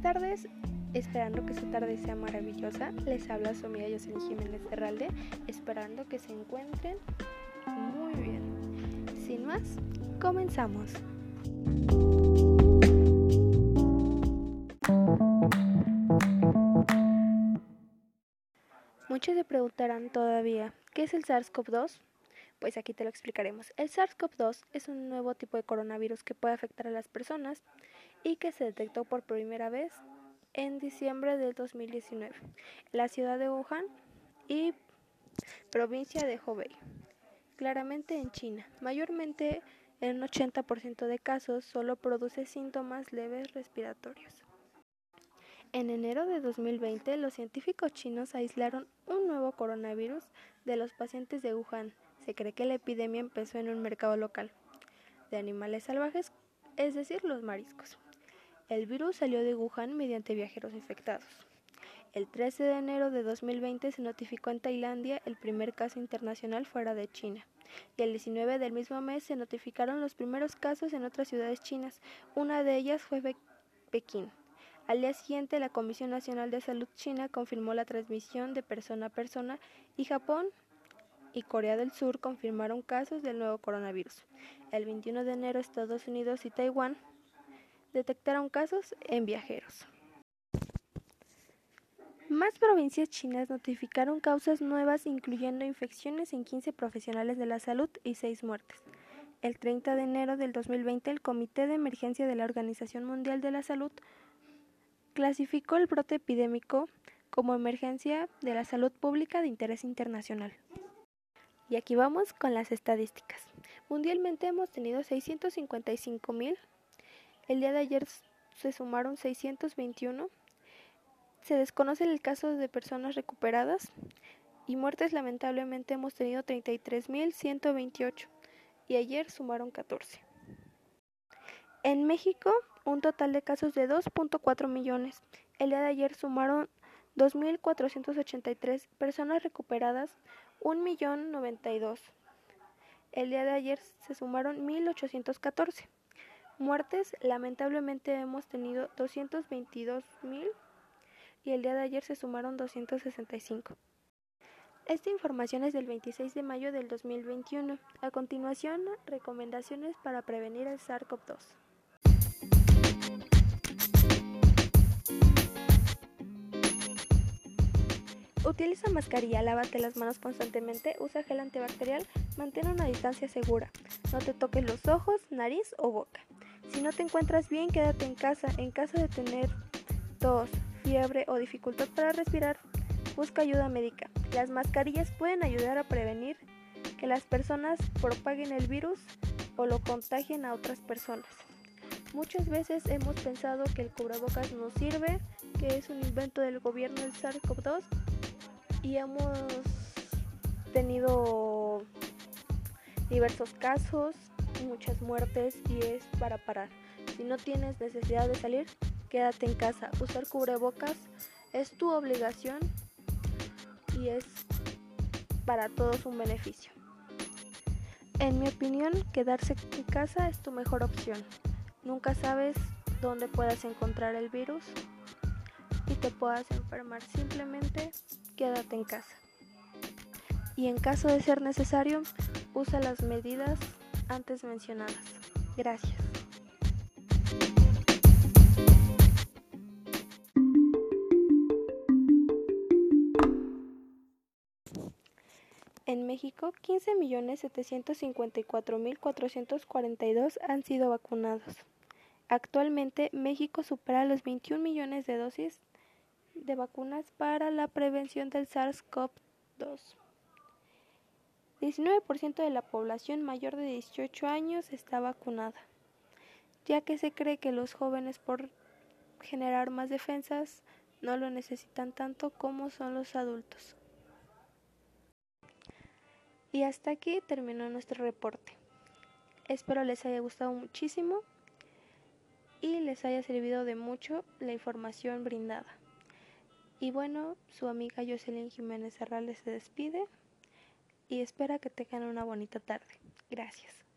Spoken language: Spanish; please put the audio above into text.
tardes. Esperando que su tarde sea maravillosa, les habla su amiga Jocelyn Jiménez Herralde, esperando que se encuentren muy bien. Sin más, comenzamos. Muchos se preguntarán todavía, ¿qué es el SARS-CoV-2? Pues aquí te lo explicaremos. El SARS-CoV-2 es un nuevo tipo de coronavirus que puede afectar a las personas y que se detectó por primera vez en diciembre del 2019 en la ciudad de Wuhan y provincia de Hubei, claramente en China. Mayormente en un 80% de casos solo produce síntomas leves respiratorios. En enero de 2020, los científicos chinos aislaron un nuevo coronavirus de los pacientes de Wuhan. Se cree que la epidemia empezó en un mercado local de animales salvajes, es decir, los mariscos. El virus salió de Wuhan mediante viajeros infectados. El 13 de enero de 2020 se notificó en Tailandia el primer caso internacional fuera de China. Y el 19 del mismo mes se notificaron los primeros casos en otras ciudades chinas. Una de ellas fue Pekín. Al día siguiente, la Comisión Nacional de Salud China confirmó la transmisión de persona a persona y Japón y Corea del Sur confirmaron casos del nuevo coronavirus. El 21 de enero, Estados Unidos y Taiwán detectaron casos en viajeros. Más provincias chinas notificaron causas nuevas incluyendo infecciones en 15 profesionales de la salud y 6 muertes. El 30 de enero del 2020 el Comité de Emergencia de la Organización Mundial de la Salud clasificó el brote epidémico como emergencia de la salud pública de interés internacional. Y aquí vamos con las estadísticas. Mundialmente hemos tenido 655 mil el día de ayer se sumaron 621. Se desconoce el caso de personas recuperadas y muertes lamentablemente hemos tenido 33.128 y ayer sumaron 14. En México, un total de casos de 2.4 millones. El día de ayer sumaron 2.483 personas recuperadas, 1.092. El día de ayer se sumaron 1.814. Muertes, lamentablemente hemos tenido 222 mil y el día de ayer se sumaron 265. Esta información es del 26 de mayo del 2021. A continuación, recomendaciones para prevenir el SARS-CoV-2. Utiliza mascarilla, lávate las manos constantemente, usa gel antibacterial, mantén una distancia segura. No te toques los ojos, nariz o boca. Si no te encuentras bien, quédate en casa. En caso de tener tos, fiebre o dificultad para respirar, busca ayuda médica. Las mascarillas pueden ayudar a prevenir que las personas propaguen el virus o lo contagien a otras personas. Muchas veces hemos pensado que el cubrebocas no sirve, que es un invento del gobierno del SARS-CoV-2 y hemos tenido diversos casos muchas muertes y es para parar. Si no tienes necesidad de salir, quédate en casa. Usar cubrebocas es tu obligación y es para todos un beneficio. En mi opinión, quedarse en casa es tu mejor opción. Nunca sabes dónde puedas encontrar el virus y te puedas enfermar. Simplemente quédate en casa. Y en caso de ser necesario, usa las medidas antes mencionadas. Gracias. En México, 15.754.442 han sido vacunados. Actualmente, México supera los 21 millones de dosis de vacunas para la prevención del SARS-CoV-2. 19% de la población mayor de 18 años está vacunada, ya que se cree que los jóvenes por generar más defensas no lo necesitan tanto como son los adultos. Y hasta aquí terminó nuestro reporte. Espero les haya gustado muchísimo y les haya servido de mucho la información brindada. Y bueno, su amiga Jocelyn Jiménez Herrales se despide y espera que tengan una bonita tarde. Gracias.